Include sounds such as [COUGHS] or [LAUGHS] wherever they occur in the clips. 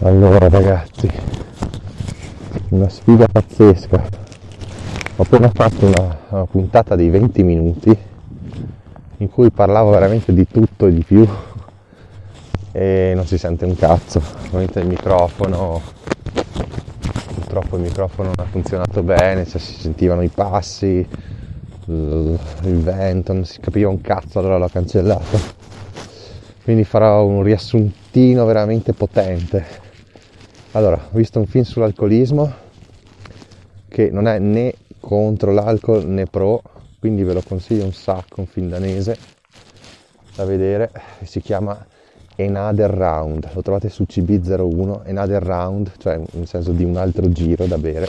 Allora ragazzi, una sfida pazzesca. Ho appena fatto una, una, puntata di 20 minuti in cui parlavo veramente di tutto e di più e non si sente un cazzo. Ovviamente il microfono, purtroppo il microfono non ha funzionato bene, cioè si sentivano i passi, il vento, non si capiva un cazzo, allora l'ho cancellato. Quindi farò un riassuntino veramente potente allora, ho visto un film sull'alcolismo che non è né contro l'alcol né pro, quindi ve lo consiglio un sacco, un film danese da vedere, si chiama Another Round, lo trovate su CB01, Another Round, cioè nel senso di un altro giro da bere,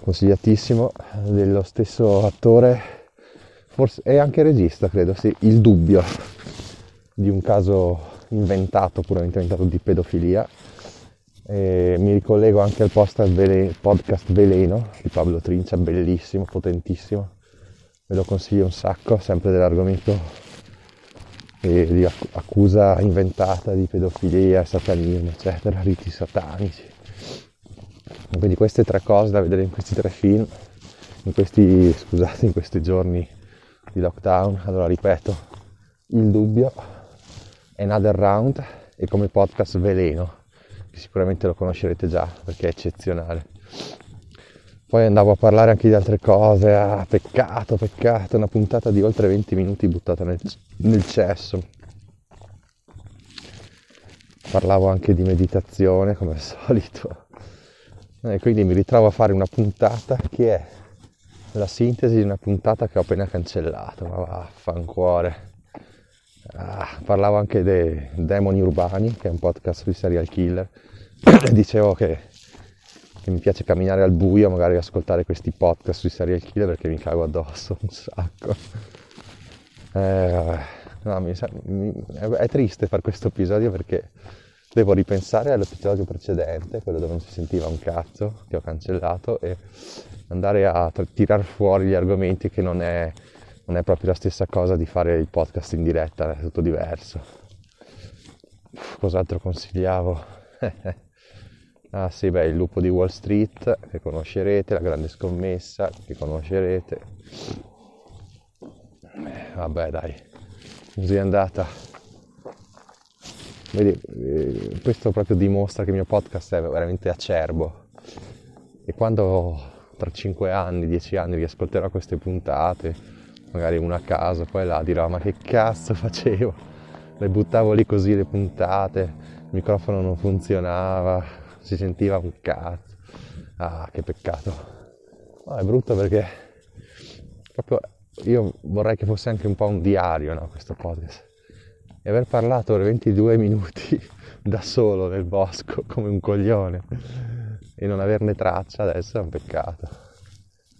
consigliatissimo, dello stesso attore, forse è anche regista credo, sì, Il Dubbio, di un caso inventato, puramente inventato di pedofilia, e mi ricollego anche al podcast Veleno di Pablo Trincia, bellissimo, potentissimo. Ve lo consiglio un sacco, sempre dell'argomento di accusa inventata di pedofilia, satanismo, eccetera, riti satanici. Quindi queste tre cose da vedere in questi tre film, in questi, scusate, in questi giorni di lockdown. Allora ripeto, Il dubbio, Another Round e come podcast Veleno sicuramente lo conoscerete già perché è eccezionale. Poi andavo a parlare anche di altre cose, ah, peccato, peccato, una puntata di oltre 20 minuti buttata nel, nel cesso. Parlavo anche di meditazione come al [LAUGHS] solito. E quindi mi ritrovo a fare una puntata che è la sintesi di una puntata che ho appena cancellato, ma vaffancuore. Ah, parlavo anche dei Demoni Urbani, che è un podcast sui serial killer. [COUGHS] Dicevo che, che, mi piace camminare al buio, magari ascoltare questi podcast sui serial killer perché mi cago addosso un sacco. Eh, no, mi, mi, è triste fare questo episodio perché devo ripensare all'episodio precedente, quello dove non si sentiva un cazzo, che ho cancellato, e andare a tirar fuori gli argomenti che non è non è proprio la stessa cosa di fare il podcast in diretta, è tutto diverso. Cos'altro consigliavo? [LAUGHS] ah sì, beh, il lupo di Wall Street che conoscerete, la grande scommessa che conoscerete. Eh, vabbè dai, così è andata. Vedi, eh, questo proprio dimostra che il mio podcast è veramente acerbo. E quando tra 5 anni, 10 anni riascolterò queste puntate, magari una a caso, poi là dirò ma che cazzo facevo? Le buttavo lì così le puntate, il microfono non funzionava, si sentiva un cazzo. Ah, che peccato. No, è brutto perché proprio io vorrei che fosse anche un po' un diario, no, questo podcast. E aver parlato per 22 minuti da solo nel bosco come un coglione e non averne traccia adesso è un peccato.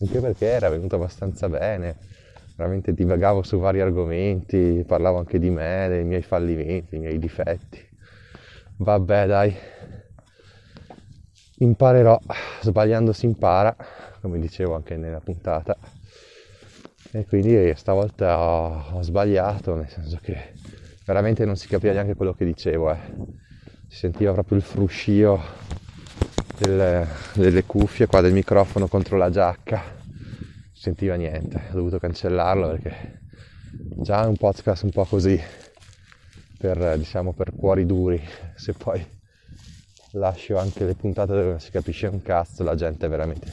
Anche perché era venuto abbastanza bene veramente divagavo su vari argomenti, parlavo anche di me, dei miei fallimenti, dei miei difetti. Vabbè dai, imparerò, sbagliando si impara, come dicevo anche nella puntata. E quindi stavolta ho, ho sbagliato, nel senso che veramente non si capiva neanche quello che dicevo, eh. si sentiva proprio il fruscio delle, delle cuffie qua del microfono contro la giacca sentiva niente, ho dovuto cancellarlo perché già è un podcast un po' così per, diciamo, per cuori duri, se poi lascio anche le puntate dove non si capisce un cazzo, la gente veramente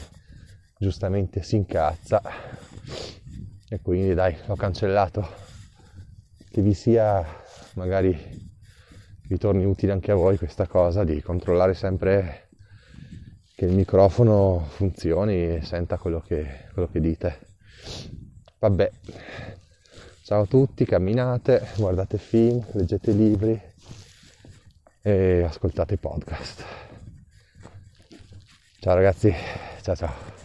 giustamente si incazza e quindi dai, l'ho cancellato. Che vi sia magari vi torni utile anche a voi questa cosa di controllare sempre che il microfono funzioni e senta quello che, quello che dite. Vabbè, ciao a tutti, camminate, guardate film, leggete libri e ascoltate podcast. Ciao ragazzi, ciao ciao.